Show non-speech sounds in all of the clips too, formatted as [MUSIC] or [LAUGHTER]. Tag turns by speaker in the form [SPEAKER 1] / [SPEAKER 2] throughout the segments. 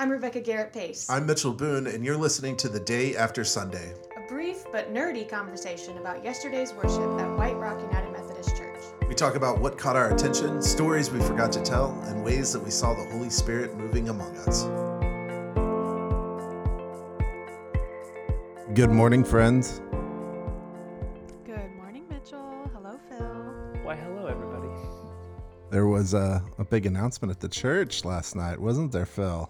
[SPEAKER 1] I'm Rebecca Garrett Pace.
[SPEAKER 2] I'm Mitchell Boone, and you're listening to The Day After Sunday.
[SPEAKER 1] A brief but nerdy conversation about yesterday's worship at White Rock United Methodist Church.
[SPEAKER 2] We talk about what caught our attention, stories we forgot to tell, and ways that we saw the Holy Spirit moving among us. Good morning, friends.
[SPEAKER 1] Good morning, Mitchell. Hello, Phil.
[SPEAKER 3] Why, hello, everybody.
[SPEAKER 2] There was a, a big announcement at the church last night, wasn't there, Phil?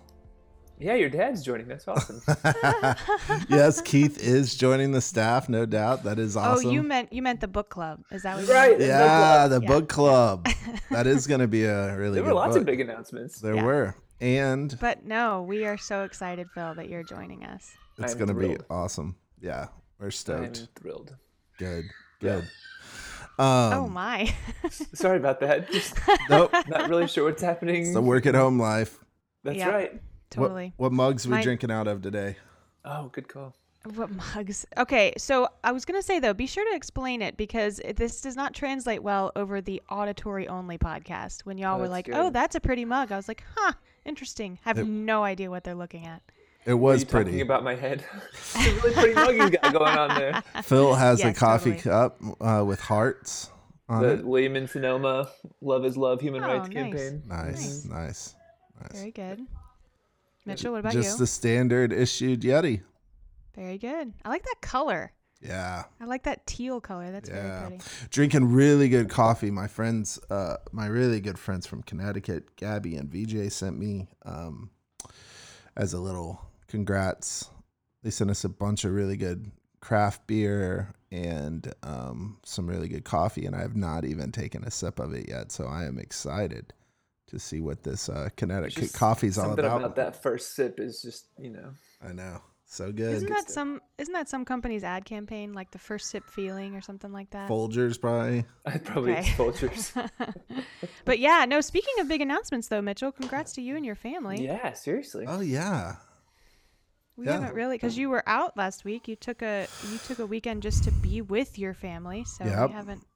[SPEAKER 3] Yeah, your dad's joining. That's awesome. [LAUGHS] [LAUGHS]
[SPEAKER 2] yes, Keith is joining the staff, no doubt. That is awesome.
[SPEAKER 1] Oh, you meant you meant the book club. Is that what you
[SPEAKER 3] Right.
[SPEAKER 1] meant?
[SPEAKER 3] the book
[SPEAKER 2] Yeah,
[SPEAKER 3] club.
[SPEAKER 2] the
[SPEAKER 1] Yeah.
[SPEAKER 2] book club. [LAUGHS] That is going to be a really
[SPEAKER 3] there
[SPEAKER 2] good
[SPEAKER 3] were lots
[SPEAKER 2] book.
[SPEAKER 3] of big announcements.
[SPEAKER 2] There
[SPEAKER 1] Yeah.
[SPEAKER 2] were. And
[SPEAKER 1] But no, we are so excited, Phil, that you're joining us.
[SPEAKER 2] it's going to be awesome. Yeah, we're
[SPEAKER 3] I'm
[SPEAKER 2] stoked.
[SPEAKER 3] thrilled.
[SPEAKER 2] Good,
[SPEAKER 3] Yeah.
[SPEAKER 2] good. Um,
[SPEAKER 1] oh my.
[SPEAKER 3] Sorry about that. Just
[SPEAKER 2] Nope.
[SPEAKER 3] not really sure what's happening.
[SPEAKER 2] It's the work at home life.
[SPEAKER 3] That's
[SPEAKER 1] Yeah.
[SPEAKER 3] right.
[SPEAKER 2] What-
[SPEAKER 1] totally.
[SPEAKER 2] What, mugs we
[SPEAKER 1] My-
[SPEAKER 2] drinking out of today?
[SPEAKER 3] Oh, good call.
[SPEAKER 1] What mugs? Okay, so I was gonna say though, be sure to explain it because this does not translate well over the auditory only podcast. When y'all
[SPEAKER 3] Oh,
[SPEAKER 1] were like,
[SPEAKER 3] good.
[SPEAKER 1] "Oh, that's a pretty mug," I was like, "Huh, interesting." Have
[SPEAKER 2] It-
[SPEAKER 1] no idea what they're looking at.
[SPEAKER 2] It
[SPEAKER 3] Are
[SPEAKER 2] was
[SPEAKER 3] you
[SPEAKER 2] pretty.
[SPEAKER 3] talking about my head? [LAUGHS] it's a really pretty mug you got going on there. [LAUGHS]
[SPEAKER 2] Phil has a coffee
[SPEAKER 1] totally.
[SPEAKER 2] cup uh, with hearts on
[SPEAKER 3] The
[SPEAKER 2] it.
[SPEAKER 3] William and Sonoma Love is Love Human
[SPEAKER 1] Oh,
[SPEAKER 3] Rights
[SPEAKER 1] nice.
[SPEAKER 3] campaign.
[SPEAKER 2] Nice, nice, nice.
[SPEAKER 1] Very good. Mitchell, what about
[SPEAKER 2] Just
[SPEAKER 1] you?
[SPEAKER 2] Just the standard issued Yeti.
[SPEAKER 1] Very good. I like that color.
[SPEAKER 2] Yeah,
[SPEAKER 1] I like that teal color. That's
[SPEAKER 2] yeah.
[SPEAKER 1] very pretty.
[SPEAKER 2] Drinking really good coffee. My friends, uh, my really good friends from Connecticut, Gabby and VJ, sent me um, as a little congrats. They sent us a bunch of really good craft beer and um, some really good coffee, and I have not even taken a sip of it yet. So I am excited to see what this uh,
[SPEAKER 3] It's
[SPEAKER 2] Connecticut
[SPEAKER 3] just
[SPEAKER 2] coffee's all
[SPEAKER 3] Something
[SPEAKER 2] about.
[SPEAKER 3] about that first sip is just, you know.
[SPEAKER 2] I know, so good.
[SPEAKER 1] Isn't that some? Isn't that some company's ad campaign, like the first sip feeling or something like that?
[SPEAKER 2] Folgers, probably.
[SPEAKER 3] I probably
[SPEAKER 1] Okay.
[SPEAKER 3] it's vultures. [LAUGHS]
[SPEAKER 1] but yeah, no. Speaking of big announcements, though, Mitchell, congrats to you and your family.
[SPEAKER 3] yeah, seriously.
[SPEAKER 2] Oh yeah,
[SPEAKER 1] We
[SPEAKER 2] Yeah.
[SPEAKER 1] haven't really because you were out last week. You took a you took a weekend just to be with your family, so
[SPEAKER 2] Yep.
[SPEAKER 1] we haven't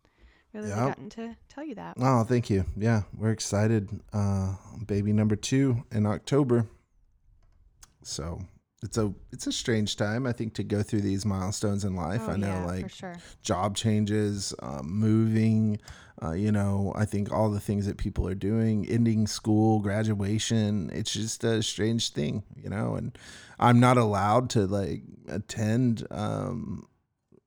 [SPEAKER 1] really
[SPEAKER 2] Yep.
[SPEAKER 1] gotten to tell you that.
[SPEAKER 2] Oh, thank you. Yeah, we're excited. Uh, baby number two in October. So it's a it's a strange time, I think, to go through these milestones in life.
[SPEAKER 1] Oh,
[SPEAKER 2] I know,
[SPEAKER 1] yeah,
[SPEAKER 2] like
[SPEAKER 1] sure.
[SPEAKER 2] job changes, um, moving. Uh, you know, I think all the things that people are doing, ending school, graduation. It's just a strange thing, you know. And I'm not allowed to like attend um,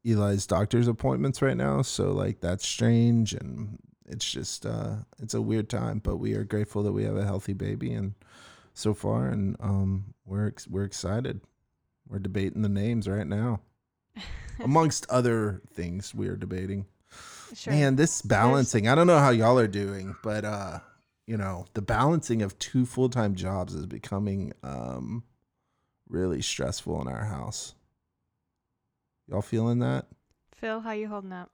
[SPEAKER 2] Eli's doctor's appointments right now, so like that's strange and it's just uh it's a weird time, but we are grateful that we have a healthy baby and so far and um we're ex- we're excited. We're debating the names right now. [LAUGHS] Amongst other things we are debating.
[SPEAKER 1] Sure.
[SPEAKER 2] Man, this balancing, I don't know how y'all are doing, but uh you know, the balancing of two full-time jobs is becoming um really stressful in our house. Y'all feeling that?
[SPEAKER 1] Phil, how you holding up?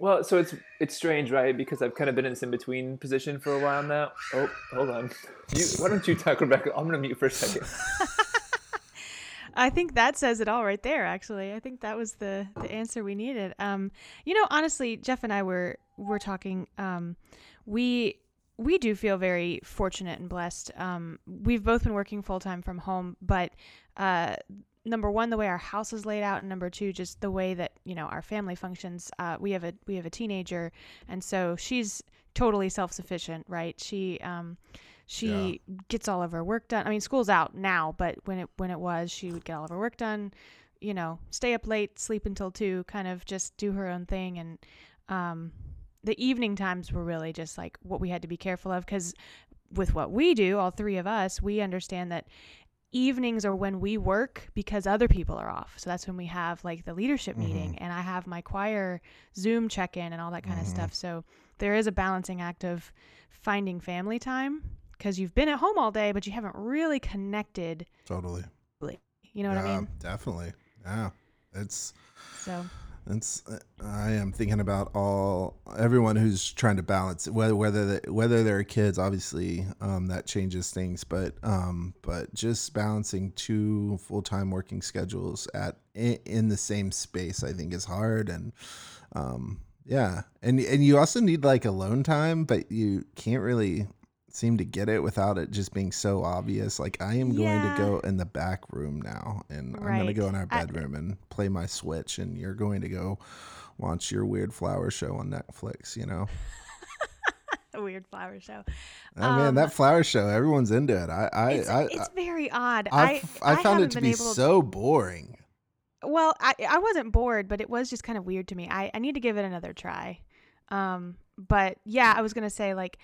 [SPEAKER 3] Well, so it's it's strange, right? Because I've kind of been in this in between position for a while now. Oh, hold on. You, why don't you talk, Rebecca? I'm gonna mute for a second. [LAUGHS] [LAUGHS]
[SPEAKER 1] I think that says it all right there. Actually, I think that was the the answer we needed. Um, you know, honestly, Jeff and I were were talking. Um, we we do feel very fortunate and blessed. Um, we've both been working full time from home, but uh, number one, the way our house is laid out, and number two, just the way that you know our family functions. Uh, we have a we have a teenager, and so she's totally self sufficient, right? She um, she gets all of her work done. I mean, school's out now, but when it when it was, she would get all of her work done. You know, stay up late, sleep until two, kind of just do her own thing. And um, the evening times were really just like what we had to be careful of because with what we do, all three of us, we understand that evenings are when we work because other people are off. So that's when we have like the leadership
[SPEAKER 2] Mhm.
[SPEAKER 1] meeting and I have my choir Zoom check in and all that kind of
[SPEAKER 2] Mhm.
[SPEAKER 1] stuff. So there is a balancing act of finding family time because you've been at home all day, but you haven't really connected.
[SPEAKER 2] Totally.
[SPEAKER 1] You know what I mean?
[SPEAKER 2] Definitely. Yeah. It's
[SPEAKER 1] So
[SPEAKER 2] uh, I am thinking about all everyone who's trying to balance whether whether whether they're kids obviously um, that changes things but um, but just balancing two full-time working schedules at in, in the same space I think is hard and um, yeah. And and you also need like alone time but you can't really seem to get it without it just being so obvious. Like I am going to go in the back room now, and I'm going to go in our
[SPEAKER 1] I-
[SPEAKER 2] bedroom and play my Switch, and you're going to go watch your weird flower show on Netflix. You know,
[SPEAKER 1] A [LAUGHS] weird flower show.
[SPEAKER 2] oh man,
[SPEAKER 1] Um,
[SPEAKER 2] that flower show, everyone's into it. I I
[SPEAKER 1] It's,
[SPEAKER 2] I,
[SPEAKER 1] it's very odd.
[SPEAKER 2] I, found
[SPEAKER 1] haven't
[SPEAKER 2] it to be so boring.
[SPEAKER 1] Well, I I wasn't bored, but it was just kind of weird to me. I, I need to give it another try. Um, but yeah, I was gonna say like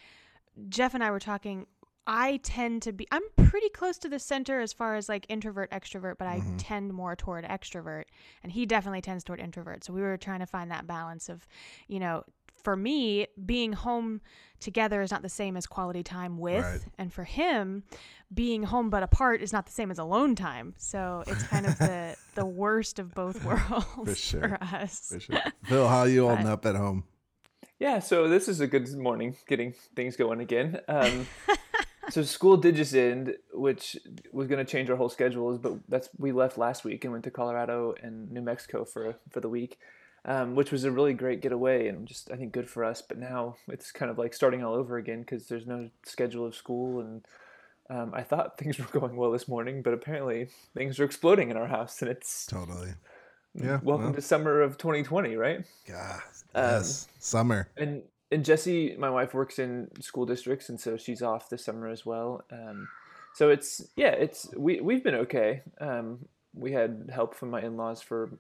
[SPEAKER 1] Jeff and I were talking. I tend to be I'm pretty close to the center as far as like introvert extrovert, but I
[SPEAKER 2] Mhm.
[SPEAKER 1] tend more toward extrovert, and he definitely tends toward introvert. So we were trying to find that balance of, you know, for me being home together is not the same as quality time with,
[SPEAKER 2] Right.
[SPEAKER 1] and for him being home but apart is not the same as alone time. So it's kind of the [LAUGHS] the worst of both worlds [LAUGHS] for,
[SPEAKER 2] sure.
[SPEAKER 1] us.
[SPEAKER 2] For sure. Phil, how you [LAUGHS] holding
[SPEAKER 1] But-
[SPEAKER 2] up at home?
[SPEAKER 3] Yeah, so this is a good morning, getting things going again. Um, [LAUGHS] so school did just end, which was going to change our whole schedules, but that's we left last week and went to Colorado and New Mexico for for the week, um, which was a really great getaway and just I think good for us. But now it's kind of like starting all over again because there's no schedule of school and. Um, I thought things were [LAUGHS] going well this morning, but apparently things are exploding in our house, and it's
[SPEAKER 2] Totally. Yeah.
[SPEAKER 3] welcome
[SPEAKER 2] well,
[SPEAKER 3] to summer of 2020, right?
[SPEAKER 2] God,
[SPEAKER 3] Um,
[SPEAKER 2] yes. Summer.
[SPEAKER 3] And and Jessie, my wife, works in school districts, and so she's off this summer as well. Um, so it's yeah, it's we we've been okay. Um, we had help from my in-laws for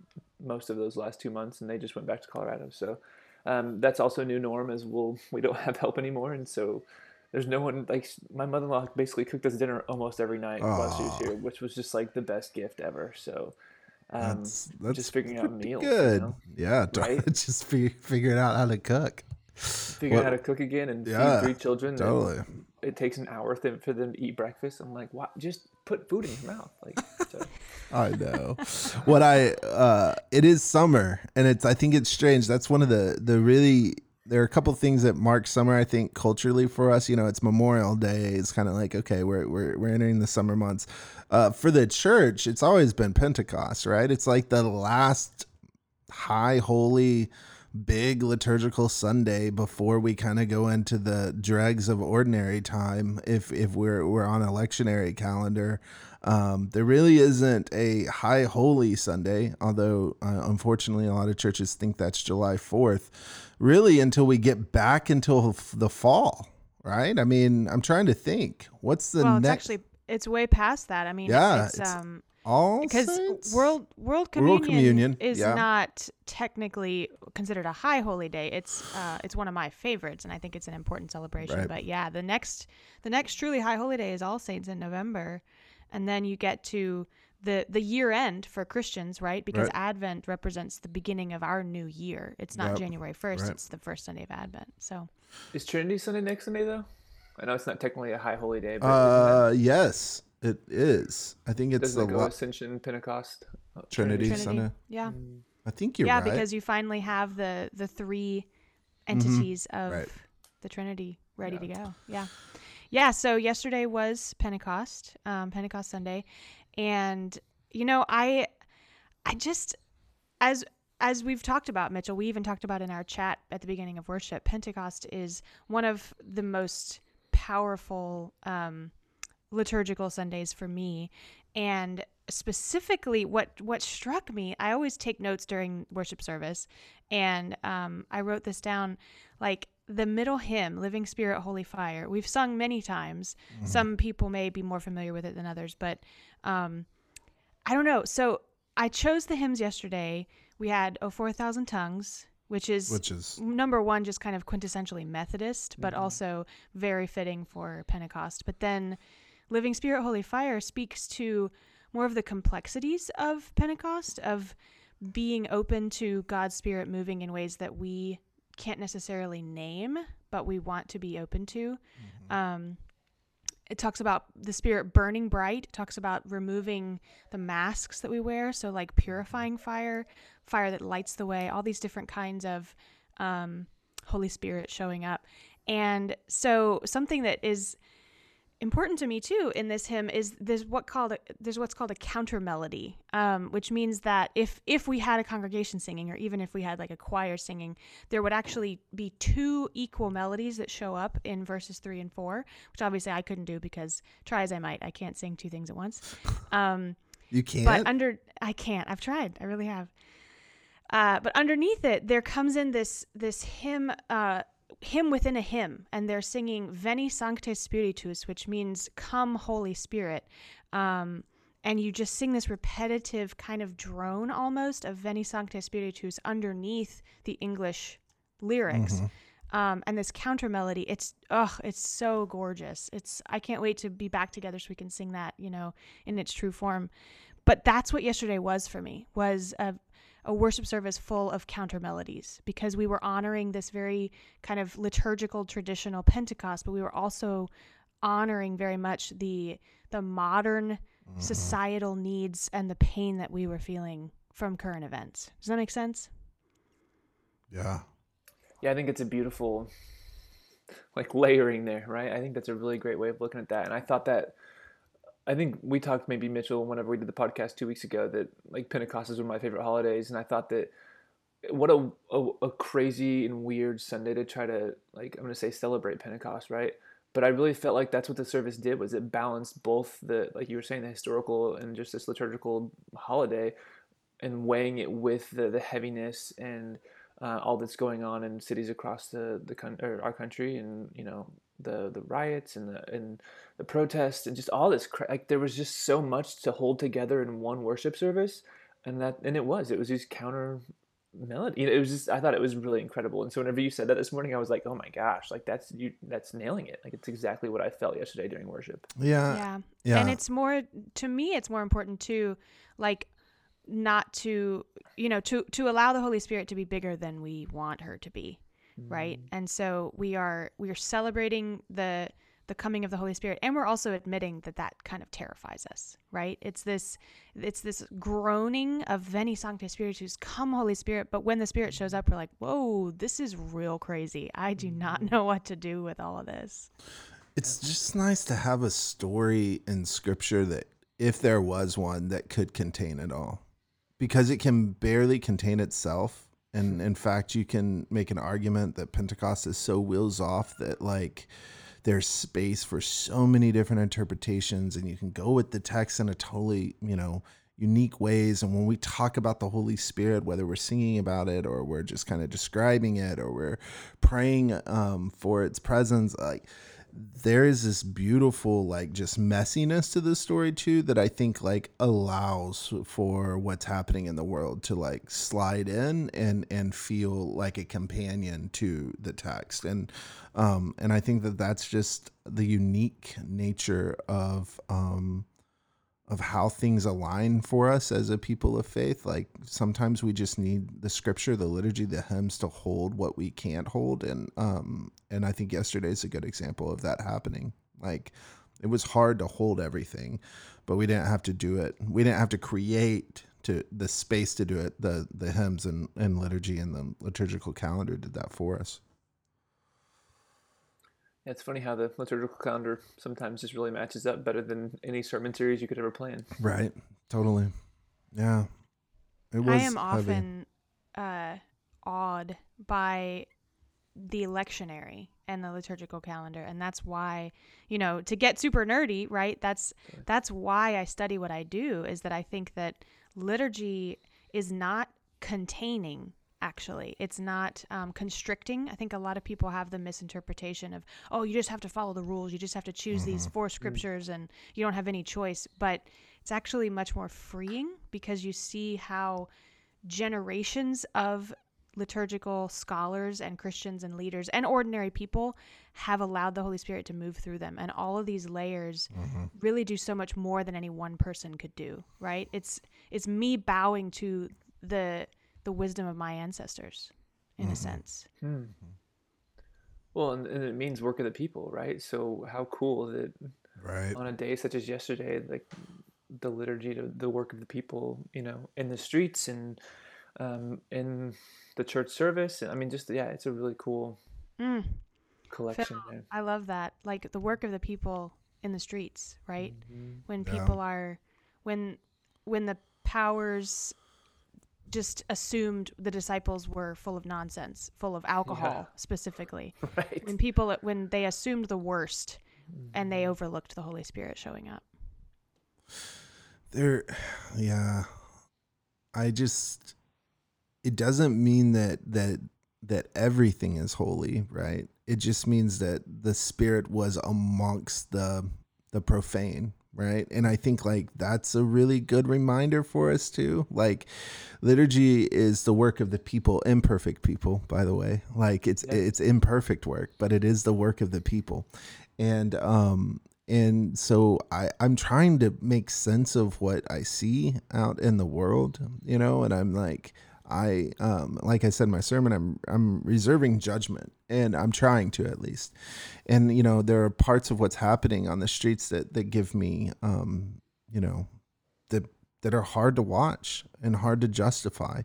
[SPEAKER 3] most of those last two months, and they just went back to Colorado. So um, that's also a new norm, as we'll we don't have help anymore, and so there's no one like my mother-in-law basically cooked us dinner almost every night while she was here, which was just like the best gift ever. So. Um,
[SPEAKER 2] That's that's
[SPEAKER 3] just figuring out meals, you
[SPEAKER 2] Good.
[SPEAKER 3] know?
[SPEAKER 2] Yeah. [LAUGHS]
[SPEAKER 3] Right?
[SPEAKER 2] just fig- figuring out how to cook.
[SPEAKER 3] figuring out how to cook again and
[SPEAKER 2] Yeah,
[SPEAKER 3] feed three children.
[SPEAKER 2] Totally.
[SPEAKER 3] it takes an hour th- for them to eat breakfast. I'm like, what? Just put food in your mouth. Like, so, [LAUGHS]
[SPEAKER 2] I know. what I uh it is summer and it's I think it's strange. That's one of the the really there are a couple things that mark summer I think culturally for us. You know, it's Memorial Day. It's kind of like okay, we're we're we're entering the summer months. Uh for the church, it's always been Pentecost, right? It's like the last high holy big liturgical Sunday before we kind of go into the dregs of ordinary time if if we're we're on a lectionary calendar. Um, there really isn't a high holy Sunday, although uh, unfortunately a lot of churches think that's July 4th, really until we get back until the fall, right? I mean, I'm trying to think. What's the
[SPEAKER 1] well, it's actually it's way past that. I mean,
[SPEAKER 2] Yeah,
[SPEAKER 1] it's,
[SPEAKER 2] it's-
[SPEAKER 1] um
[SPEAKER 2] all
[SPEAKER 1] because
[SPEAKER 2] Saints?
[SPEAKER 1] world world communion,
[SPEAKER 2] World Communion,
[SPEAKER 1] is
[SPEAKER 2] yeah.
[SPEAKER 1] not technically considered a high holy day. It's uh it's one of my favorites, and I think it's an important celebration.
[SPEAKER 2] Right.
[SPEAKER 1] But yeah, the next the next truly high holy day is All Saints in November, and then you get to the the year end for Christians, right? Because
[SPEAKER 2] Right.
[SPEAKER 1] Advent represents the beginning of our new year. It's not
[SPEAKER 2] Yep.
[SPEAKER 1] January first;
[SPEAKER 2] Right.
[SPEAKER 1] it's the first Sunday of Advent. So
[SPEAKER 3] is Trinity Sunday next Sunday though? I know it's not technically a high holy day, but
[SPEAKER 2] Uh, yes, it is. I think it's
[SPEAKER 3] doesn't
[SPEAKER 2] the
[SPEAKER 3] it go
[SPEAKER 2] lo-
[SPEAKER 3] Ascension, Pentecost,
[SPEAKER 2] Trinity.
[SPEAKER 1] Trinity,
[SPEAKER 2] Sunday.
[SPEAKER 1] yeah.
[SPEAKER 3] Mm,
[SPEAKER 2] I think you're
[SPEAKER 1] yeah,
[SPEAKER 2] right.
[SPEAKER 1] Yeah, because you finally have the the three entities of
[SPEAKER 2] Right.
[SPEAKER 1] the Trinity ready to go. Yeah, yeah. So yesterday was Pentecost, um, Pentecost Sunday, and you know, I, I just as as we've talked about, Mitchell, we even talked about in our chat at the beginning of worship. Pentecost is one of the most powerful um, liturgical Sundays for me, and specifically what what struck me i always take notes during worship service and um, i wrote this down like the middle hymn living spirit holy fire. We've sung many times.
[SPEAKER 2] Mm-hmm.
[SPEAKER 1] some people may be more familiar with it than others but um, i don't know. So i chose the hymns yesterday. We had oh 4000 tongues which is
[SPEAKER 2] which is
[SPEAKER 1] number one just kind of quintessentially methodist but
[SPEAKER 2] Mhm.
[SPEAKER 1] also very fitting for pentecost. But then living spirit holy fire speaks to more of the complexities of pentecost of being open to god's spirit moving in ways that we can't necessarily name but we want to be open to. Um, it talks about the spirit burning bright it talks about removing the masks that we wear so like purifying fire fire that lights the way all these different kinds of um, holy spirit showing up. And so something that is important to me too in this hymn is there's what called a, there's what's called a counter melody, um, which means that if if we had a congregation singing, or even if we had like a choir singing, there would actually be two equal melodies that show up in verses three and four, which obviously I couldn't do because try as I might, I can't sing two things at once. Um,
[SPEAKER 2] You can't.
[SPEAKER 1] but under I can't. I've tried. I really have. Uh, but underneath it, there comes in this this hymn, uh, hymn within a hymn, and they're singing "Veni Sancte Spiritus," which means "Come, Holy Spirit." Um, and you just sing this repetitive kind of drone almost of "Veni Sancte Spiritus" underneath the English lyrics. Um, and this counter melody, it's oh, it's so gorgeous. It's I can't wait to be back together so we can sing that, you know, in its true form. But that's what yesterday was for me was a a worship service full of counter melodies because we were honoring this very kind of liturgical traditional Pentecost, but we were also honoring very much the the modern mm-hmm. societal needs and the pain that we were feeling from current events. Does that make sense?
[SPEAKER 2] yeah.
[SPEAKER 3] Yeah, I think it's a beautiful like layering there, right? I think that's a really great way of looking at that. And I thought that I think we talked maybe Mitchell whenever we did the podcast two weeks ago that like Pentecost is one of my favorite holidays, and I thought that what a, a a crazy and weird Sunday to try to like I'm gonna say celebrate Pentecost, right? But I really felt like that's what the service did was it balanced both the like you were saying the historical and just this liturgical holiday, and weighing it with the the heaviness and uh, all that's going on in cities across the the coun- or our country, and you know the the riots and the and the protests and just all this cra- like there was just so much to hold together in one worship service, and that and it was it was just counter melody. It was just I thought it was really incredible. And so whenever you said that this morning, I was like, oh my gosh, like that's you that's nailing it. Like it's exactly what I felt yesterday during worship.
[SPEAKER 2] Yeah.
[SPEAKER 1] yeah.
[SPEAKER 2] yeah.
[SPEAKER 1] And it's more to me it's more important to like not to you know to to allow the Holy Spirit to be bigger than we want her to be, right? Mm-hmm. And so we are we are celebrating the the coming of the Holy Spirit and we're also admitting that that kind of terrifies us, right? It's this it's this groaning of veni sancte spiritus come Holy Spirit, but when the Spirit shows up we're like, "Whoa, this is real crazy. I do not mm-hmm. know what to do with all of this."
[SPEAKER 2] It's just nice to have a story in scripture that, if there was one, that could contain it all. Because it can barely contain itself. And in fact, you can make an argument that Pentecost is so wheels off that, like, there's space for so many different interpretations, and you can go with the text in a totally, you know, unique ways. And when we talk about the Holy Spirit, whether we're singing about it or we're just kind of describing it or we're praying um, for its presence, like, there is this beautiful like just messiness to the story too that I think like allows for what's happening in the world to like slide in and and feel like a companion to the text. And um and I think that that's just the unique nature of um of how things align for us as a people of faith. Like sometimes we just need the scripture, the liturgy, the hymns to hold what we can't hold. And um and I think yesterday's a good example of that happening. Like it was hard to hold everything, but we didn't have to do it. We didn't have to create to the space to do it. The the hymns and, and liturgy and the liturgical calendar did that for us.
[SPEAKER 3] Yeah, it's funny how the liturgical calendar sometimes just really matches up better than any sermon series you could ever plan.
[SPEAKER 2] Right. Totally. Yeah. It was
[SPEAKER 1] I am
[SPEAKER 2] heavy.
[SPEAKER 1] often uh, awed by the lectionary and the liturgical calendar, and that's why you know to get super nerdy, right? That's that's why I study what I do. Is that I think that liturgy is not containing. Actually, it's not um, constricting. I think a lot of people have the misinterpretation of, oh, you just have to follow the rules. You just have to choose these mm-hmm. four mm. scriptures, and you don't have any choice. But it's actually much more freeing because you see how generations of liturgical scholars and Christians and leaders and ordinary people have allowed the Holy Spirit to move through them. And all of these layers mm-hmm. really do so much more than any one person could do, right? It's it's me bowing to the the wisdom of my ancestors in a sense.
[SPEAKER 3] Well, and, and it means work of the people, right? So how cool that
[SPEAKER 2] Right.
[SPEAKER 3] on a day such as yesterday, like the liturgy to the work of the people, you know, in the streets and um, in the church service. I mean, just yeah, it's a really cool
[SPEAKER 1] Mm.
[SPEAKER 3] collection there.
[SPEAKER 1] I love that. Like the work of the people in the streets, right?
[SPEAKER 3] Mm-hmm.
[SPEAKER 1] When
[SPEAKER 2] Yeah.
[SPEAKER 1] people are when when the powers just assumed the disciples were full of nonsense, full of alcohol
[SPEAKER 3] Yeah.
[SPEAKER 1] specifically. [LAUGHS]
[SPEAKER 3] Right.
[SPEAKER 1] When people when they assumed the worst and
[SPEAKER 3] Mm-hmm.
[SPEAKER 1] they overlooked the Holy Spirit showing up.
[SPEAKER 2] there yeah i just it doesn't mean that that that everything is holy right it just means that the spirit was amongst the the profane right? And i think like that's a really good reminder for us too. Like liturgy is the work of the people imperfect people by the way. Like it's
[SPEAKER 3] Yeah.
[SPEAKER 2] it's imperfect work but it is the work of the people. And um and so I, I'm trying to make sense of what I see out in the world, you know, and I'm like, I um like I said my sermon, I'm I'm reserving judgment and I'm trying to at least. And you know, there are parts of what's happening on the streets that that give me um, you know, that that are hard to watch and hard to justify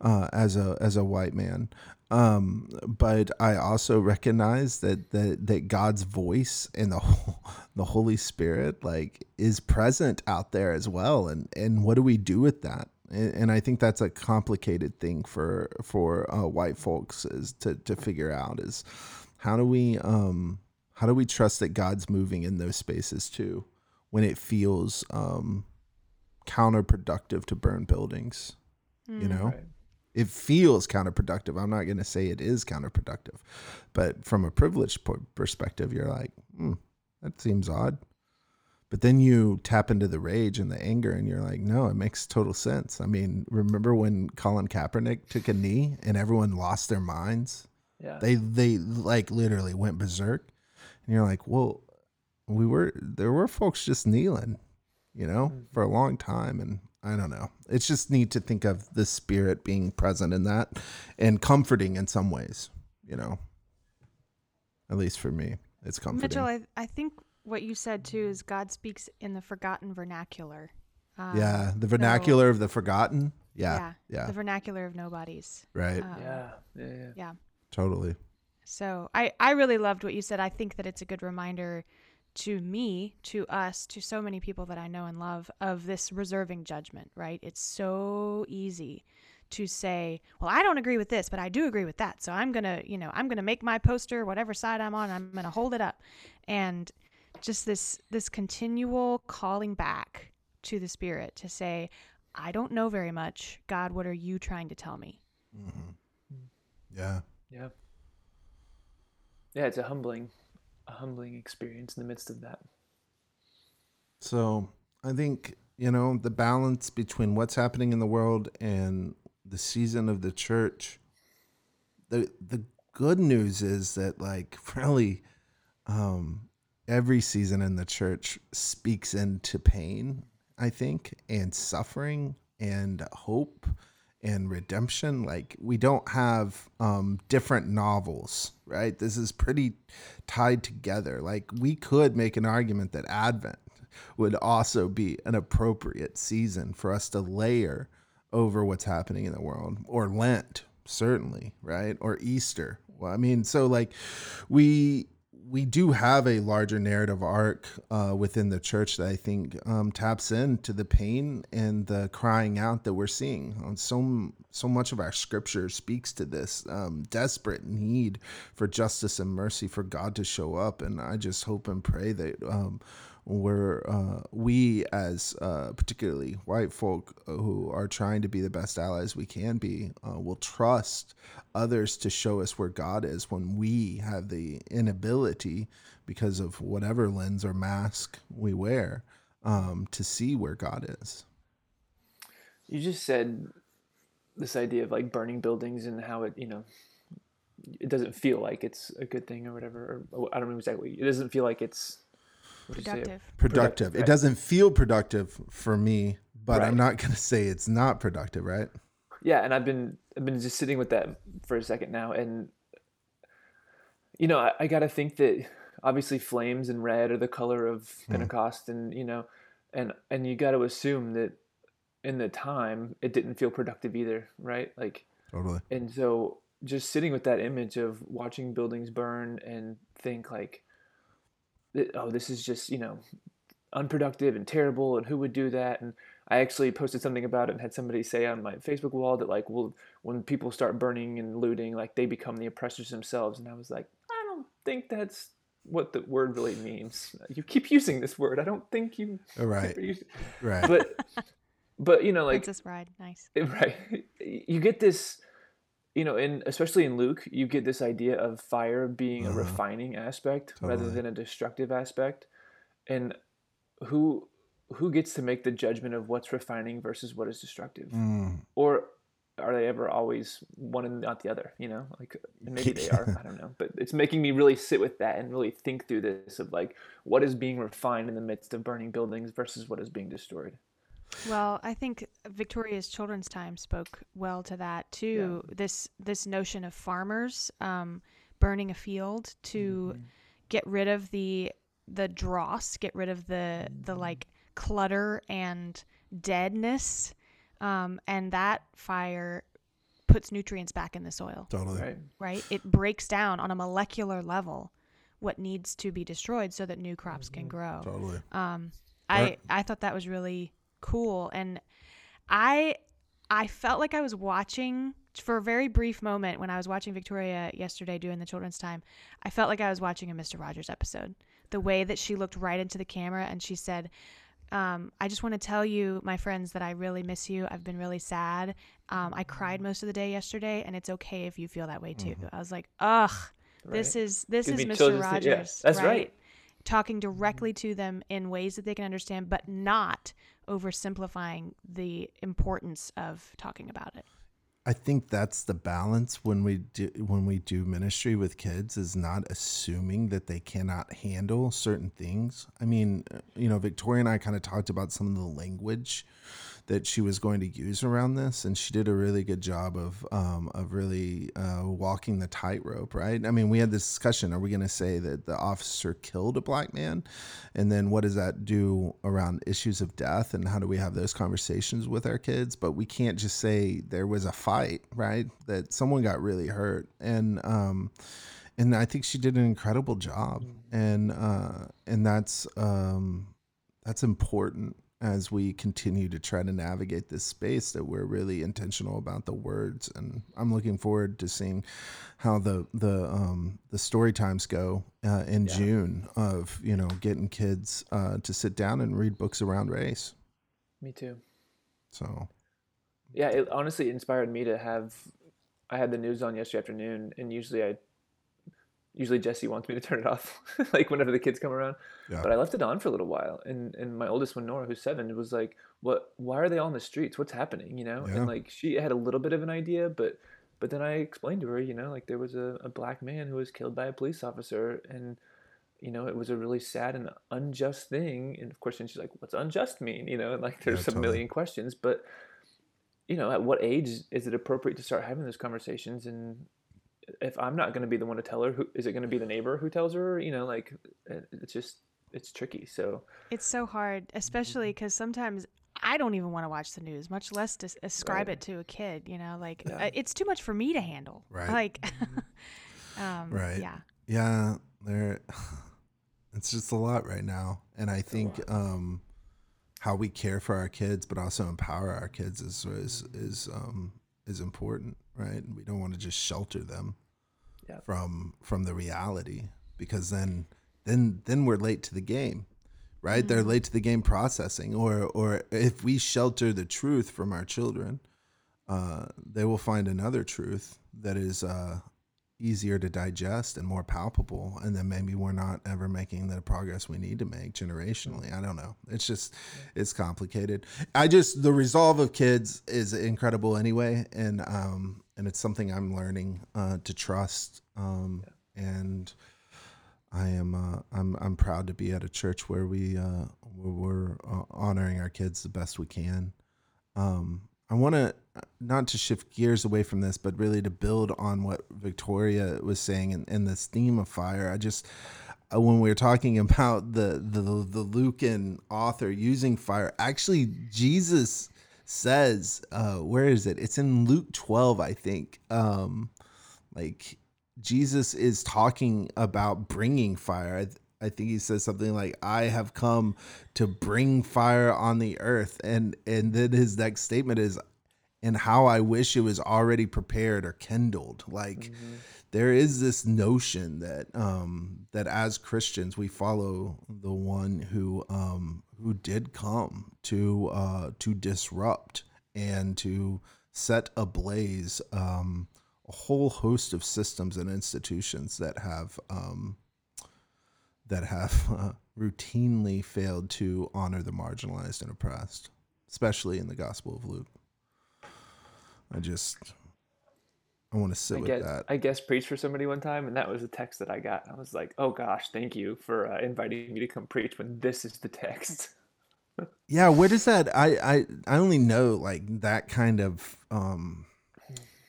[SPEAKER 2] uh, as a as a white man. Um, but I also recognize that that that God's voice and the [LAUGHS] the Holy Spirit like is present out there as well. And and what do we do with that? And, and I think that's a complicated thing for for uh, white folks is to to figure out is how do we um how do we trust that God's moving in those spaces too when it feels um counterproductive to burn buildings you know?
[SPEAKER 3] Right.
[SPEAKER 2] it feels counterproductive. I'm not going to say it is counterproductive but from a privileged perspective you're like hmm, that seems odd but then you tap into the rage and the anger and you're like no it makes total sense. I mean remember when colin kaepernick took a knee and everyone lost their minds?
[SPEAKER 3] Yeah.
[SPEAKER 2] they they like literally went berserk. And you're like well we were there were folks just kneeling you know mm-hmm. for a long time. And i don't know. It's just neat to think of the spirit being present in that and comforting in some ways you know? At least for me it's comforting.
[SPEAKER 1] Mitchell, I, I think what you said too is God speaks in the forgotten vernacular. Um,
[SPEAKER 2] yeah the vernacular of the forgotten yeah yeah,
[SPEAKER 1] The vernacular of nobodies.
[SPEAKER 2] right
[SPEAKER 1] Um,
[SPEAKER 3] yeah. Yeah. Yeah.
[SPEAKER 1] Yeah.
[SPEAKER 2] totally
[SPEAKER 1] So I, I really loved what you said. I think that it's a good reminder to me, to us, to so many people that I know and love of this reserving judgment, right? It's so easy to say, well, I don't agree with this, but I do agree with that. So I'm going to, you know, I'm going to make my poster, whatever side I'm on, I'm going to hold it up. And just this, this continual calling back to the spirit to say, I don't know very much. God, what are you trying to tell me?
[SPEAKER 2] yeah
[SPEAKER 3] Yeah. Yeah. It's a humbling, a humbling experience in the midst of that.
[SPEAKER 2] So I think, you know, the balance between what's happening in the world and the season of the church, the the good news is that like [LAUGHS] really um every season in the church speaks into pain, I think, and suffering and hope and redemption. Like we don't have um different novels, right? This is pretty tied together. Like we could make an argument that Advent would also be an appropriate season for us to layer over what's happening in the world or Lent certainly right or Easter well I mean so like we we do have a larger narrative arc uh, within the church that I think um, taps into the pain and the crying out that we're seeing. On so so much of our scripture speaks to this um, desperate need for justice and mercy for God to show up, and I just hope and pray that um, we're uh, we as uh, particularly white folk who are trying to be the best allies we can be uh, will trust others to show us where God is when we have the inability because of whatever lens or mask we wear um, to see where God is.
[SPEAKER 3] You just said this idea of like burning buildings and how it, you know, it doesn't feel like it's a good thing or whatever. Or, I don't know exactly. It doesn't feel like it's what did you say?
[SPEAKER 1] Productive.
[SPEAKER 2] Productive. It doesn't feel productive for me, but
[SPEAKER 3] Right.
[SPEAKER 2] I'm not going to say it's not productive, right?
[SPEAKER 3] Yeah, and I've been I've been just sitting with that for a second now, and you know I, I got to think that obviously flames and red are the color of Pentecost, mm. and you know, and and you got to assume that in the time it didn't feel productive either, right? Like,
[SPEAKER 2] Totally.
[SPEAKER 3] and so just sitting with that image of watching buildings burn and think like oh, this is just you know unproductive and terrible, and who would do that? And I actually posted something about it and had somebody say on my Facebook wall that like, well, when people start burning and looting, like they become the oppressors themselves. And I was like, I don't think that's what the word really means. You keep using this word. I don't think you.
[SPEAKER 2] Right. right.
[SPEAKER 3] But, but you know, like
[SPEAKER 1] Princess Bride, nice. [LAUGHS]
[SPEAKER 3] Right. You get this, you know, in especially in Luke, you get this idea of fire being uh-huh. a refining aspect totally. rather than a destructive aspect, and who who gets to make the judgment of what's refining versus what is destructive mm. or are they ever always one and not the other you know like maybe they are i don't know but it's making me really sit with that and really think through this of like what is being refined in the midst of burning buildings versus what is being destroyed
[SPEAKER 1] well i think victoria's children's time spoke well to that too yeah. this this notion of farmers um, burning a field to mm-hmm. get rid of the the dross get rid of the the mm-hmm. like clutter and deadness. Um, and that fire puts nutrients back in the soil.
[SPEAKER 2] Totally.
[SPEAKER 3] Right.
[SPEAKER 1] right? It breaks down on a molecular level what needs to be destroyed so that new crops can grow.
[SPEAKER 2] Totally.
[SPEAKER 1] Um, I I thought that was really cool, and I I felt like I was watching for a very brief moment when I was watching Victoria yesterday doing the children's time. I felt like I was watching a Mister Rogers episode. The way that she looked right into the camera and she said, um, I just want to tell you, my friends, that I really miss you. I've been really sad. Um, I cried most of the day yesterday, and it's okay if you feel that way too. Mm-hmm. I was like, ugh, right. this is this is Mr. Rogers. Yeah,
[SPEAKER 3] that's right? right.
[SPEAKER 1] Talking directly to them in ways that they can understand, but not oversimplifying the importance of talking about it.
[SPEAKER 2] I think that's the balance when we do when we do ministry with kids is not assuming that they cannot handle certain things. I mean, uh, you know, Victoria and I kind of talked about some of the language that she was going to use around this, and she did a really good job of um, of really uh, walking the tightrope. Right? I mean, we had this discussion: Are we going to say that the officer killed a black man, and then what does that do around issues of death, and how do we have those conversations with our kids? But we can't just say there was a fight, right? That someone got really hurt, and um, and I think she did an incredible job, and uh, and that's um, that's important as we continue to try to navigate this space that we're really intentional about the words. And i'm looking forward to seeing how the the um the story times go uh, in yeah. june of you know getting kids uh, to sit down and read books around race.
[SPEAKER 3] Me too.
[SPEAKER 2] So.
[SPEAKER 3] Yeah it honestly inspired me to have i had the news on yesterday afternoon and usually i usually Jesse wants me to turn it off, [LAUGHS] like whenever the kids come around. Yeah. But I left it on for a little while, and and my oldest one, Nora, who's seven, was like, "What? Why are they all in the streets? What's happening?" You know, yeah. and like she had a little bit of an idea, but but then I explained to her, you know, like there was a, a black man who was killed by a police officer, and you know, it was a really sad and unjust thing. And of course, then she's like, "What's unjust mean?" You know, and like there's yeah, a totally. million questions, but you know, at what age is it appropriate to start having those conversations? And if I'm not going to be the one to tell her, who is it going to be the neighbor who tells her? You know, like it's just it's tricky. So
[SPEAKER 1] it's so hard, especially because sometimes I don't even want to watch the news, much less to ascribe right. it to a kid. You know, like yeah. uh, it's too much for me to handle.
[SPEAKER 2] Right.
[SPEAKER 1] Like, [LAUGHS] um,
[SPEAKER 2] right.
[SPEAKER 1] Yeah.
[SPEAKER 2] Yeah. There. [SIGHS] It's just a lot right now, and I think um, how we care for our kids, but also empower our kids is is is um, is important, right? We don't want to just shelter them yeah. from from the reality because then then then we're late to the game, right? Mm-hmm. They're late to the game processing, or or if we shelter the truth from our children, uh, they will find another truth that is uh, easier to digest and more palpable and then maybe we're not ever making the progress we need to make generationally i don't know it's just it's complicated i just the resolve of kids is incredible anyway and um and it's something i'm learning uh to trust um yeah. and i am uh i'm i'm proud to be at a church where we uh where we're uh, honoring our kids the best we can um I want to not to shift gears away from this, but really to build on what Victoria was saying and, and this theme of fire. I just uh, when we were talking about the the the Lucan author using fire, actually Jesus says, uh, where is it? It's in Luke twelve, I think. Um, like Jesus is talking about bringing fire. I think he says something like, "I have come to bring fire on the earth," and and then his next statement is, "And how I wish it was already prepared or kindled." Like
[SPEAKER 3] Mm-hmm.
[SPEAKER 2] There is this notion that um, that as Christians we follow the one who um, who did come to uh, to disrupt and to set ablaze um, a whole host of systems and institutions that have um, that have [LAUGHS] uh, routinely failed to honor the marginalized and oppressed, especially in the Gospel of Luke. I just I want to sit
[SPEAKER 3] I
[SPEAKER 2] with
[SPEAKER 3] guess
[SPEAKER 2] that.
[SPEAKER 3] I guess preached for somebody one time, and that was the text that I got. I was like, "Oh gosh, thank you for uh, inviting me to come preach when this is the text." [LAUGHS]
[SPEAKER 2] Yeah, where does that? I I I only know like that kind of um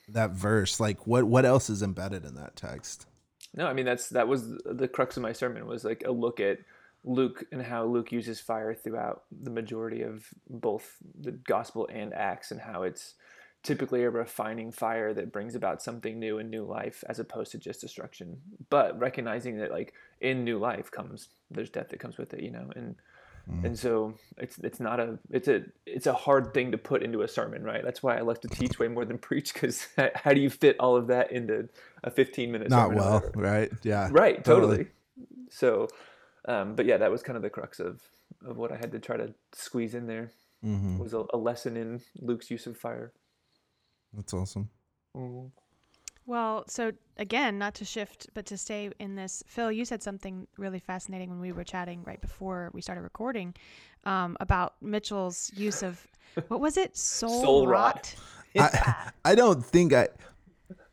[SPEAKER 2] that verse. Like what what else is embedded in that text?
[SPEAKER 3] No, I mean that's that was the crux of my sermon was like a look at Luke and how Luke uses fire throughout the majority of both the gospel and Acts, and how it's typically a refining fire that brings about something new and new life as opposed to just destruction. But recognizing that like in new life comes there's death that comes with it, you know, and and so it's it's not a it's a it's a hard thing to put into a sermon, right? That's why I like to teach way more than preach because [LAUGHS] how do you fit all of that into a 15 minute
[SPEAKER 2] Not
[SPEAKER 3] sermon
[SPEAKER 2] well, right? Yeah.
[SPEAKER 3] right totally, so um, but yeah that was kind of the crux of of what i had to try to squeeze in there
[SPEAKER 2] hmm
[SPEAKER 3] was a, a lesson in luke's use of fire
[SPEAKER 2] That's awesome.
[SPEAKER 1] Well, so again, not to shift, but to stay in this, Phil, you said something really fascinating when we were chatting right before we started recording um, about Mitchell's use of what was it? Soul,
[SPEAKER 3] Soul rot.
[SPEAKER 1] rot.
[SPEAKER 2] I, I don't think I.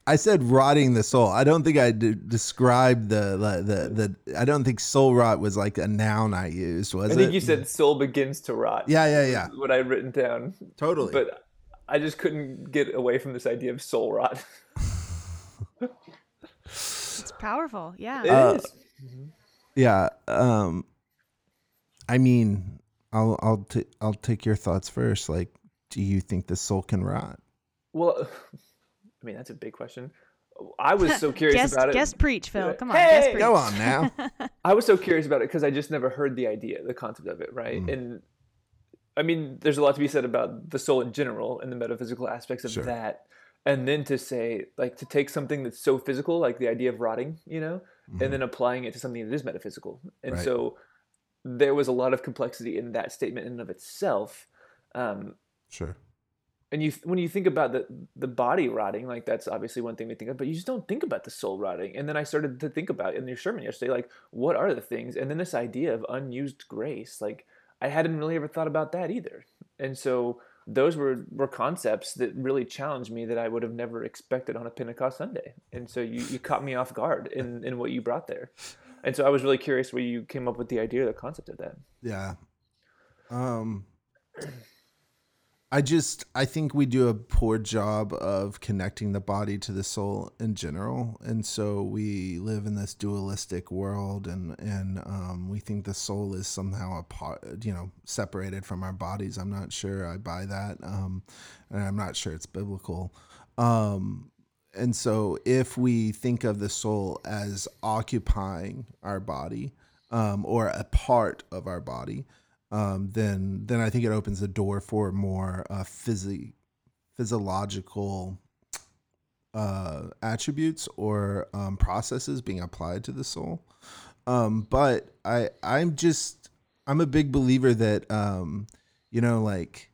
[SPEAKER 2] I said rotting the soul. I don't think I d- described the, the the the. I don't think soul rot was like a noun I used. Was it
[SPEAKER 3] i think
[SPEAKER 2] it?
[SPEAKER 3] you said soul begins to rot
[SPEAKER 2] Yeah, yeah, yeah.
[SPEAKER 3] what I'd written down
[SPEAKER 2] Totally.
[SPEAKER 3] but i just couldn't get away from this idea of soul rot [LAUGHS]
[SPEAKER 1] It's powerful. Yeah.
[SPEAKER 3] It is.
[SPEAKER 2] Uh, yeah. Um. I mean, I'll I'll t- I'll take your thoughts first. Like, do you think the soul can rot?
[SPEAKER 3] well [LAUGHS] i mean that's a big question i was so [LAUGHS] curious
[SPEAKER 1] guest,
[SPEAKER 3] about it
[SPEAKER 1] guest preach, Phil. Come on.
[SPEAKER 3] Hey!
[SPEAKER 1] Guest preach.
[SPEAKER 2] Go on now.
[SPEAKER 3] I was so curious about it because I just never heard the idea, the concept of it, right?
[SPEAKER 2] Mm.
[SPEAKER 3] And I mean, there's a lot to be said about the soul in general and the metaphysical aspects of
[SPEAKER 2] Sure.
[SPEAKER 3] that. And then to say, like, to take something that's so physical, like the idea of rotting, you know, and then applying it to something that is metaphysical. And
[SPEAKER 2] Mm-hmm. Right.
[SPEAKER 3] so there was a lot of complexity in that statement in and of itself. Um,
[SPEAKER 2] sure.
[SPEAKER 3] and you when you think about the the body rotting like that's obviously one thing we think of but you just don't think about the soul rotting and then i started to think about in your sermon yesterday like what are the things and then this idea of unused grace like i hadn't really ever thought about that either. And so those were were concepts that really challenged me that i would have never expected on a pentecost sunday. And so you, you caught me off guard in in what you brought there. And so i was really curious where you came up with the idea the concept of that.
[SPEAKER 2] Yeah. Um I just I think we do a poor job of connecting the body to the soul in general. And so we live in this dualistic world and and um we think the soul is somehow a part you know, separated from our bodies. I'm not sure I buy that. Um and I'm not sure it's biblical. Um and so if we think of the soul as occupying our body, um, or a part of our body, um, then then I think it opens the door for more uh, physi- physiological uh, attributes or um, processes being applied to the soul. Um, but I I'm just I'm a big believer that um, you know like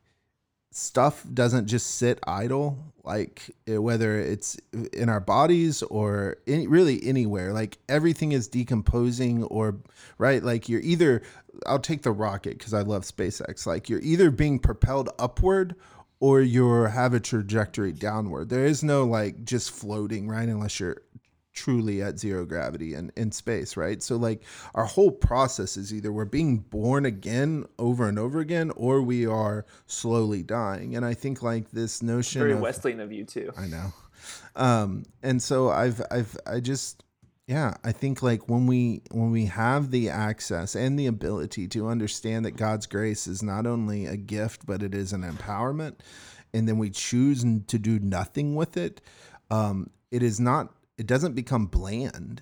[SPEAKER 2] stuff doesn't just sit idle like whether it's in our bodies or really anywhere like everything is decomposing or right like you're either i'll take the rocket because i love spacex like you're either being propelled upward or you're have a trajectory downward there is no like just floating right unless you're truly at zero gravity and in space, right? So like our whole process is either we're being born again over and over again, or we are slowly dying. And I think like this notion
[SPEAKER 3] very
[SPEAKER 2] of
[SPEAKER 3] wesleyan of you too
[SPEAKER 2] I know. Um, and so I've I've I just yeah, I think like when we when we have the access and the ability to understand that God's grace is not only a gift but it is an empowerment, and then we choose to do nothing with it, um, it is not it doesn't become bland.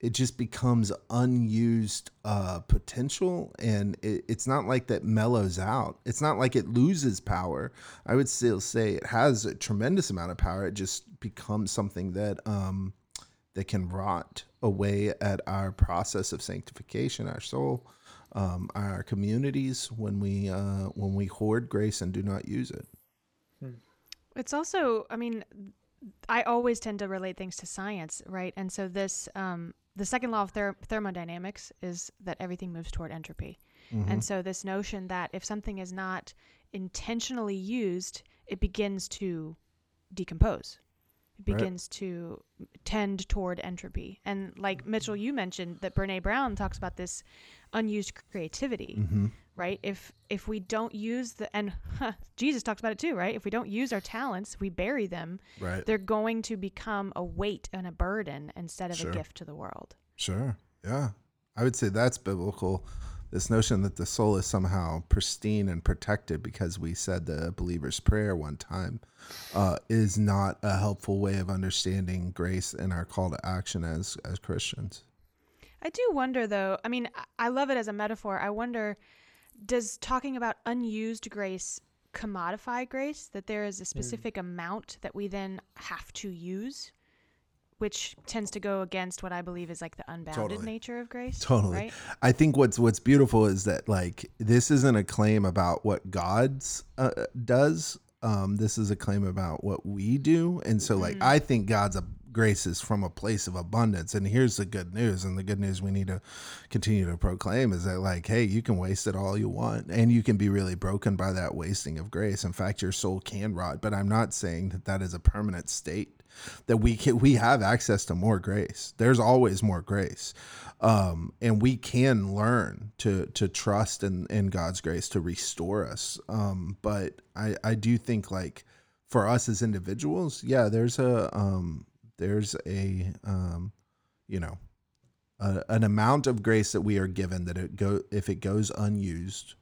[SPEAKER 2] it just becomes unused uh, potential and it, it's not like that mellows out. It's not like it loses power. I would still say it has a tremendous amount of power. It just becomes something that um, that can rot away at our process of sanctification our soul um, our communities when we uh, when we hoard grace and do not use it
[SPEAKER 1] It's also, I mean, I always tend to relate things to science, right? And so this, um, the second law of ther- thermodynamics is that everything moves toward entropy.
[SPEAKER 2] Mm-hmm.
[SPEAKER 1] And so this notion that if something is not intentionally used, it begins to decompose. It
[SPEAKER 2] Right.
[SPEAKER 1] begins to tend toward entropy. And like Mitchell, you mentioned that Brene Brown talks about this unused creativity
[SPEAKER 2] Mm-hmm.
[SPEAKER 1] right if if we don't use the and huh, [LAUGHS] jesus talks about it too right if we don't use our talents we bury them
[SPEAKER 2] right
[SPEAKER 1] they're going to become a weight and a burden instead of
[SPEAKER 2] Sure.
[SPEAKER 1] a gift to the world
[SPEAKER 2] Sure. Yeah. I would say that's biblical. This notion that the soul is somehow pristine and protected because we said the believer's prayer one time uh, is not a helpful way of understanding grace and our call to action as as Christians.
[SPEAKER 1] i do wonder though i mean I- love it as a metaphor i wonder does talking about unused grace commodify grace that there
[SPEAKER 2] Hmm.
[SPEAKER 1] a specific amount that we then have to use which tends to go against what i believe is like the unbounded
[SPEAKER 2] Totally.
[SPEAKER 1] nature of grace
[SPEAKER 2] Totally.
[SPEAKER 1] right
[SPEAKER 2] I think what's what's beautiful is that like this isn't a claim about what God's uh, does. Um, this is a claim about what we do, and so like I think God's a, grace is from a place of abundance. And here's the good news, and the good news we need to continue to proclaim is that like, hey, you can waste it all you want, and you can be really broken by that wasting of grace. In fact, your soul can rot. But I'm not saying that that is a permanent state. That we can we have access to more grace. There's always more grace um, and we can learn to to trust in, in God's grace to restore us. Um, but I I do think like for us as individuals, yeah, there's a um, there's a um, you know a, an amount of grace that we are given that it go if it goes unused.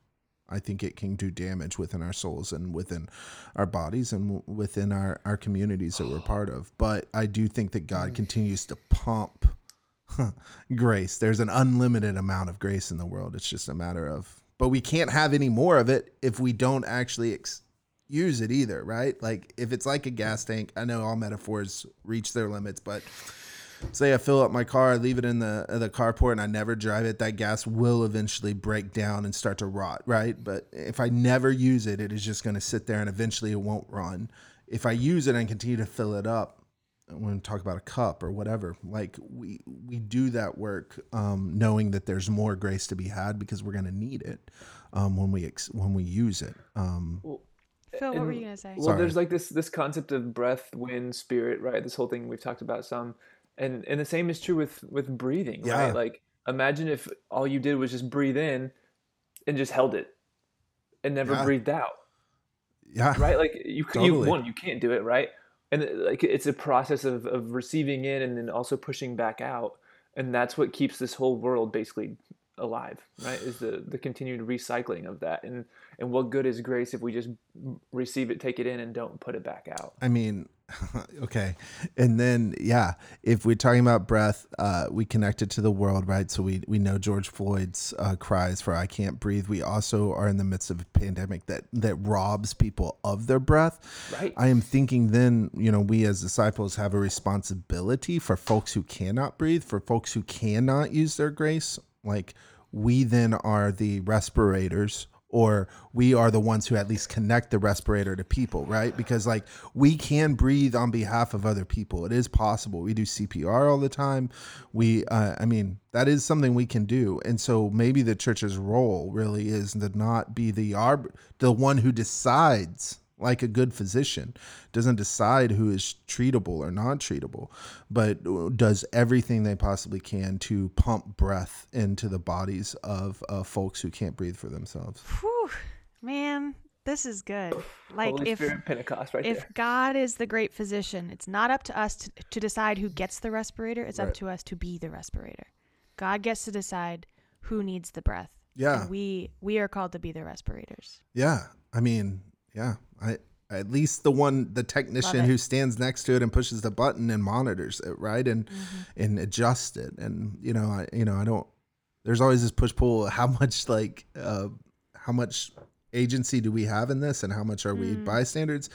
[SPEAKER 2] I think it can do damage within our souls and within our bodies and w- within our, our communities that we're part of. But I do think that God continues to pump grace. There's an unlimited amount of grace in the world. It's just a matter of, but we can't have any more of it if we don't actually ex- use it either, right? Like if it's like a gas tank, I know all metaphors reach their limits, but say I fill up my car, I leave it in the the carport, and I never drive it, that gas will eventually break down and start to rot, right? But if I never use it, it is just going to sit there and eventually it won't run. If I use it and continue to fill it up, when we talk about a cup or whatever, like we we do that work, um, knowing that there's more grace to be had because we're going to need it um, when we ex- when we use it. Um,
[SPEAKER 1] phil what were you gonna say
[SPEAKER 3] Well,
[SPEAKER 2] Sorry.
[SPEAKER 3] there's like this this concept of breath, wind, spirit, right? This whole thing we've talked about some, and and the same is true with with breathing,
[SPEAKER 2] Yeah.
[SPEAKER 3] right? Like imagine if all you did was just breathe in, and just held it, and never
[SPEAKER 2] Yeah.
[SPEAKER 3] breathed out,
[SPEAKER 2] yeah,
[SPEAKER 3] right? Like you c
[SPEAKER 2] Totally.
[SPEAKER 3] you one you can't do it, right? And like it's a process of of receiving in and then also pushing back out, and that's what keeps this whole world basically alive, right? Is the the continued recycling of that, and and what good is grace if we just receive it, take it in, and don't put it back out?
[SPEAKER 2] I mean, [LAUGHS] okay. And then, yeah, if we're talking about breath, uh, we connect it to the world, right? So we, we know George Floyd's uh, cries for I can't breathe. We also are in the midst of a pandemic that, that robs people of their breath.
[SPEAKER 3] Right.
[SPEAKER 2] I am thinking then, you know, we as disciples have a responsibility for folks who cannot breathe, for folks who cannot use their grace. Like we then are the respirators or we are the ones who at least connect the respirator to people, right? Because like we can breathe on behalf of other people. It is possible. We do CPR all the time. We, uh, I mean, that is something we can do. And so maybe the church's role really is to not be the arb- the one who decides like a good physician doesn't decide who is treatable or not treatable but does everything they possibly can to pump breath into the bodies of uh, folks who can't breathe for themselves
[SPEAKER 1] Whew, man, this is good. Like
[SPEAKER 3] Holy
[SPEAKER 1] if
[SPEAKER 3] Spirit Pentecost right
[SPEAKER 1] if
[SPEAKER 3] there.
[SPEAKER 1] God is the great physician, it's not up to us to, to decide who gets the respirator. It's up to us to be the respirator. God gets to decide who needs the breath.
[SPEAKER 2] Yeah.
[SPEAKER 1] And we we are called to be the respirators.
[SPEAKER 2] yeah i mean yeah i at least the one the technician who stands next to it and pushes the button and monitors it right? And
[SPEAKER 1] Mm-hmm.
[SPEAKER 2] and adjusts it. And you know I you know I don't there's always this push pull how much like uh how much agency do we have in this and how much are we
[SPEAKER 1] Mm.
[SPEAKER 2] bystanders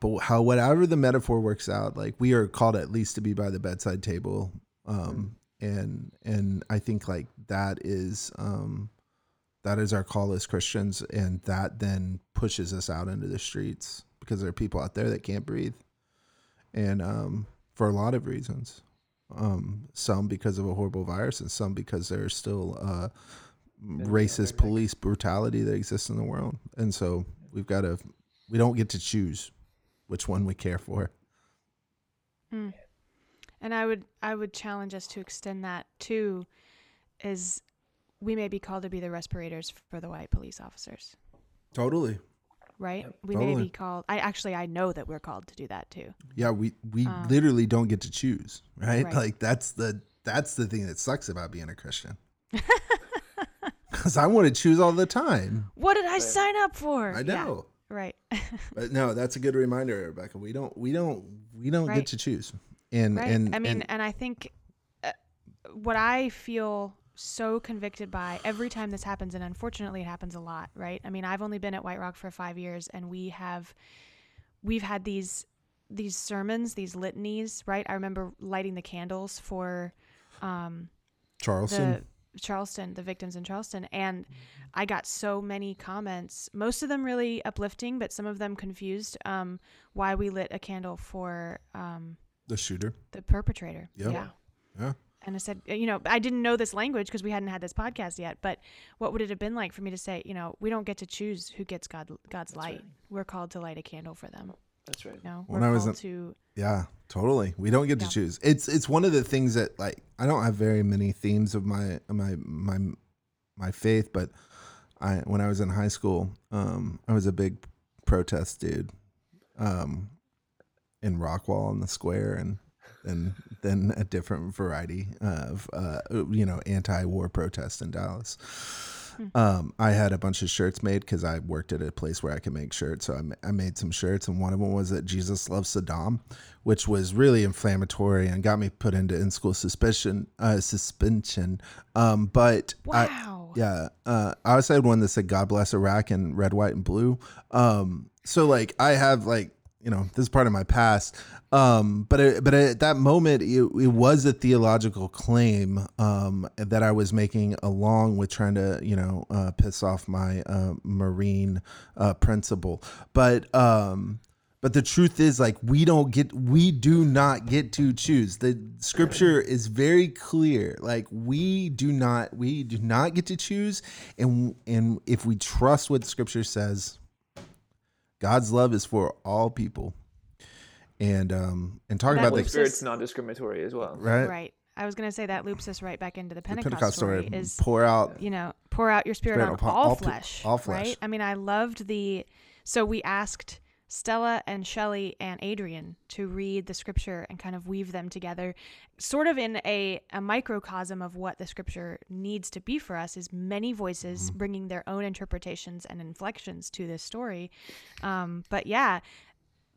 [SPEAKER 2] but how whatever the metaphor works out like we are called at least to be by the bedside table um and and I think like that is um that is our call as Christians, and that then pushes us out into the streets because there are people out there that can't breathe, and um, for a lot of reasons, um, some because of a horrible virus, and some because there's still uh, racist police brutality that exists in the world, and so we've got to we don't get to choose which one we care for.
[SPEAKER 1] Mm. And I would I would challenge us to extend that too is we may be called to be the respirators for the white police officers,
[SPEAKER 2] Totally.
[SPEAKER 1] right?
[SPEAKER 3] Yep.
[SPEAKER 1] We may be called I actually I know that we're called to do that too.
[SPEAKER 2] Yeah, we we
[SPEAKER 1] Um,
[SPEAKER 2] literally don't get to choose, right?
[SPEAKER 1] Right.
[SPEAKER 2] Like that's the that's the thing that sucks about being a Christian. [LAUGHS] [LAUGHS] Because I want to choose all the time.
[SPEAKER 1] What did I
[SPEAKER 3] Right.
[SPEAKER 1] sign up for?
[SPEAKER 2] I
[SPEAKER 1] Yeah,
[SPEAKER 2] know,
[SPEAKER 1] right. [LAUGHS]
[SPEAKER 2] but no, that's a good reminder, Rebecca. We don't we don't we don't
[SPEAKER 1] Right.
[SPEAKER 2] get to choose. And
[SPEAKER 1] right.
[SPEAKER 2] and
[SPEAKER 1] I mean,
[SPEAKER 2] and-
[SPEAKER 1] and I think uh, what I feel so convicted by every time this happens, and unfortunately, it happens a lot, right? I mean, I've only been at White Rock for five years, and we have we've had these these sermons, these litanies, right? I remember lighting the candles for um,
[SPEAKER 2] Charleston.
[SPEAKER 1] the Charleston, the victims in Charleston, and I got so many comments. Most of them really uplifting, but some of them confused. Um, why we lit a candle for um,
[SPEAKER 2] the shooter.
[SPEAKER 1] the perpetrator.
[SPEAKER 2] Yep.
[SPEAKER 1] Yeah.
[SPEAKER 2] Yeah.
[SPEAKER 1] And I said, you know, I didn't know this language because we hadn't had this podcast yet. But what would it have been like for me to say, you know, we don't get to choose who gets God God's
[SPEAKER 3] That's
[SPEAKER 1] light.
[SPEAKER 3] right.
[SPEAKER 1] We're called to light a candle for them.
[SPEAKER 3] That's right.
[SPEAKER 1] You know,
[SPEAKER 2] When
[SPEAKER 1] we're
[SPEAKER 2] I was
[SPEAKER 1] called
[SPEAKER 2] in-
[SPEAKER 1] to.
[SPEAKER 2] Yeah, totally. We don't get
[SPEAKER 1] Yeah.
[SPEAKER 2] to choose. It's it's one of the things that like I don't have very many themes of my my my my faith, but I when I was in high school, um, I was a big protest dude, um, in Rockwall on the square, and and then a different variety of uh, you know anti-war protests in Dallas. Um, I had a bunch of shirts made because I worked at a place where I could make shirts. So I, ma- I made some shirts, and one of them was that Jesus loves Saddam, which was really inflammatory and got me put into in school suspicion uh, suspension. Um, but I,
[SPEAKER 1] Wow.
[SPEAKER 2] yeah, uh, I also had one that said "God bless Iraq" in red, white, and blue. Um, so like I have like you know this is part of my past. Um, but it, but at that moment, it, it was a theological claim um, that I was making, along with trying to you know uh, piss off my uh, marine uh, principal. But um, but the truth is, like, we don't get, we do not get to choose. The scripture is very clear. Like, we do not, we do not get to choose. And and if we trust what scripture says, God's love is for all people. And um and
[SPEAKER 1] talking
[SPEAKER 2] about the
[SPEAKER 1] loops
[SPEAKER 3] Spirit's non-discriminatory as well.
[SPEAKER 2] right,
[SPEAKER 1] Right. I was gonna say that loops us right back into the
[SPEAKER 2] the
[SPEAKER 1] Pentecost,
[SPEAKER 2] Pentecost story.
[SPEAKER 1] story. Is
[SPEAKER 2] pour out.
[SPEAKER 1] you know, pour out your spirit,
[SPEAKER 2] Spirit
[SPEAKER 1] on
[SPEAKER 2] upon
[SPEAKER 1] all,
[SPEAKER 2] all pe-
[SPEAKER 1] flesh.
[SPEAKER 2] all flesh.
[SPEAKER 1] Right? I mean, I loved the. So we asked Stella and Shelley and Adrian to read the scripture and kind of weave them together, sort of in a, a microcosm of what the scripture needs to be for us is many voices
[SPEAKER 2] Mm-hmm.
[SPEAKER 1] bringing their own interpretations and inflections to this story. Um, but yeah,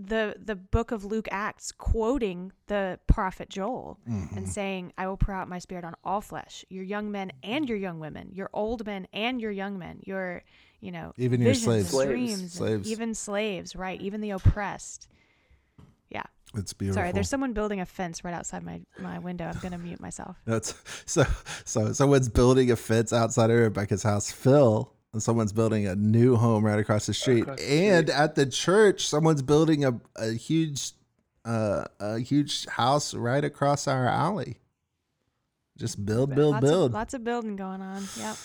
[SPEAKER 1] the the book of Luke Acts quoting the prophet Joel
[SPEAKER 2] Mm-hmm.
[SPEAKER 1] and saying, "I will pour out my spirit on all flesh, your young men and your young women, your old men and your young men, your you know
[SPEAKER 2] Even your
[SPEAKER 1] visions
[SPEAKER 2] slaves.
[SPEAKER 3] Slaves.
[SPEAKER 1] dreams,
[SPEAKER 2] Slaves.
[SPEAKER 1] even slaves, right? Even the oppressed." Yeah.
[SPEAKER 2] It's beautiful.
[SPEAKER 1] Sorry, there's someone building a fence right outside my my window. I'm gonna mute myself. [LAUGHS]
[SPEAKER 2] That's so so someone's building a fence outside of Rebecca's house. Phil, and someone's building a new home right across the street.
[SPEAKER 3] across the
[SPEAKER 2] and
[SPEAKER 3] street.
[SPEAKER 2] at the church, someone's building a, a huge uh a huge house right across our alley. Just build, build,
[SPEAKER 1] lots
[SPEAKER 2] build.
[SPEAKER 1] Of, lots of building going on. Yep.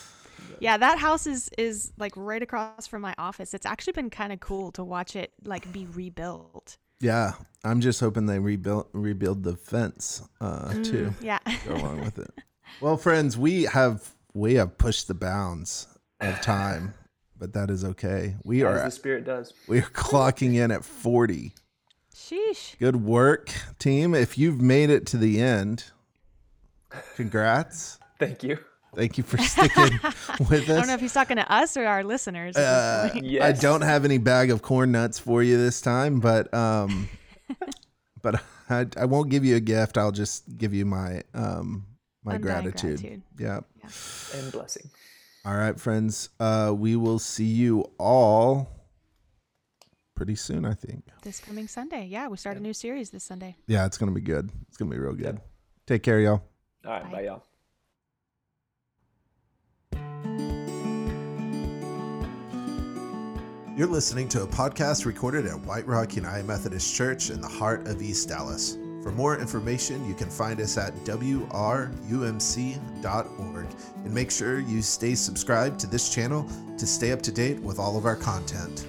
[SPEAKER 1] Yeah, that house is is like right across from my office. It's actually been kind of cool to watch it like be rebuilt.
[SPEAKER 2] yeah. I'm just hoping they rebuild rebuild the fence uh too.
[SPEAKER 1] Mm, yeah.
[SPEAKER 2] go along with it. [LAUGHS] Well, friends, we have we have pushed the bounds of time, but that is okay. We
[SPEAKER 3] As
[SPEAKER 2] are
[SPEAKER 3] the Spirit does.
[SPEAKER 2] we are clocking in at 40.
[SPEAKER 1] Sheesh.
[SPEAKER 2] Good work, team. If you've made it to the end, congrats. [LAUGHS]
[SPEAKER 3] Thank you.
[SPEAKER 2] Thank you for sticking [LAUGHS] with us.
[SPEAKER 1] I don't know if he's talking to us or our listeners.
[SPEAKER 2] Uh,
[SPEAKER 1] point.
[SPEAKER 2] I don't have any bag of corn nuts for you this time, but um, [LAUGHS] but I, I won't give you a gift. I'll just give you my um my gratitude.
[SPEAKER 1] gratitude.
[SPEAKER 2] Yeah.
[SPEAKER 3] And blessing.
[SPEAKER 2] All right, friends. Uh, we will see you all pretty soon. I think.
[SPEAKER 1] This coming Sunday. Yeah, we start a new series this Sunday.
[SPEAKER 2] Yeah, it's gonna be good. It's gonna be real good.
[SPEAKER 3] Yep.
[SPEAKER 2] Take care, y'all.
[SPEAKER 3] All right.
[SPEAKER 1] Bye.
[SPEAKER 3] Bye, y'all.
[SPEAKER 4] You're listening to a podcast recorded at White Rock United Methodist Church in the heart of East Dallas. For more information, you can find us at wrumc.org and make sure you stay subscribed to this channel to stay up to date with all of our content.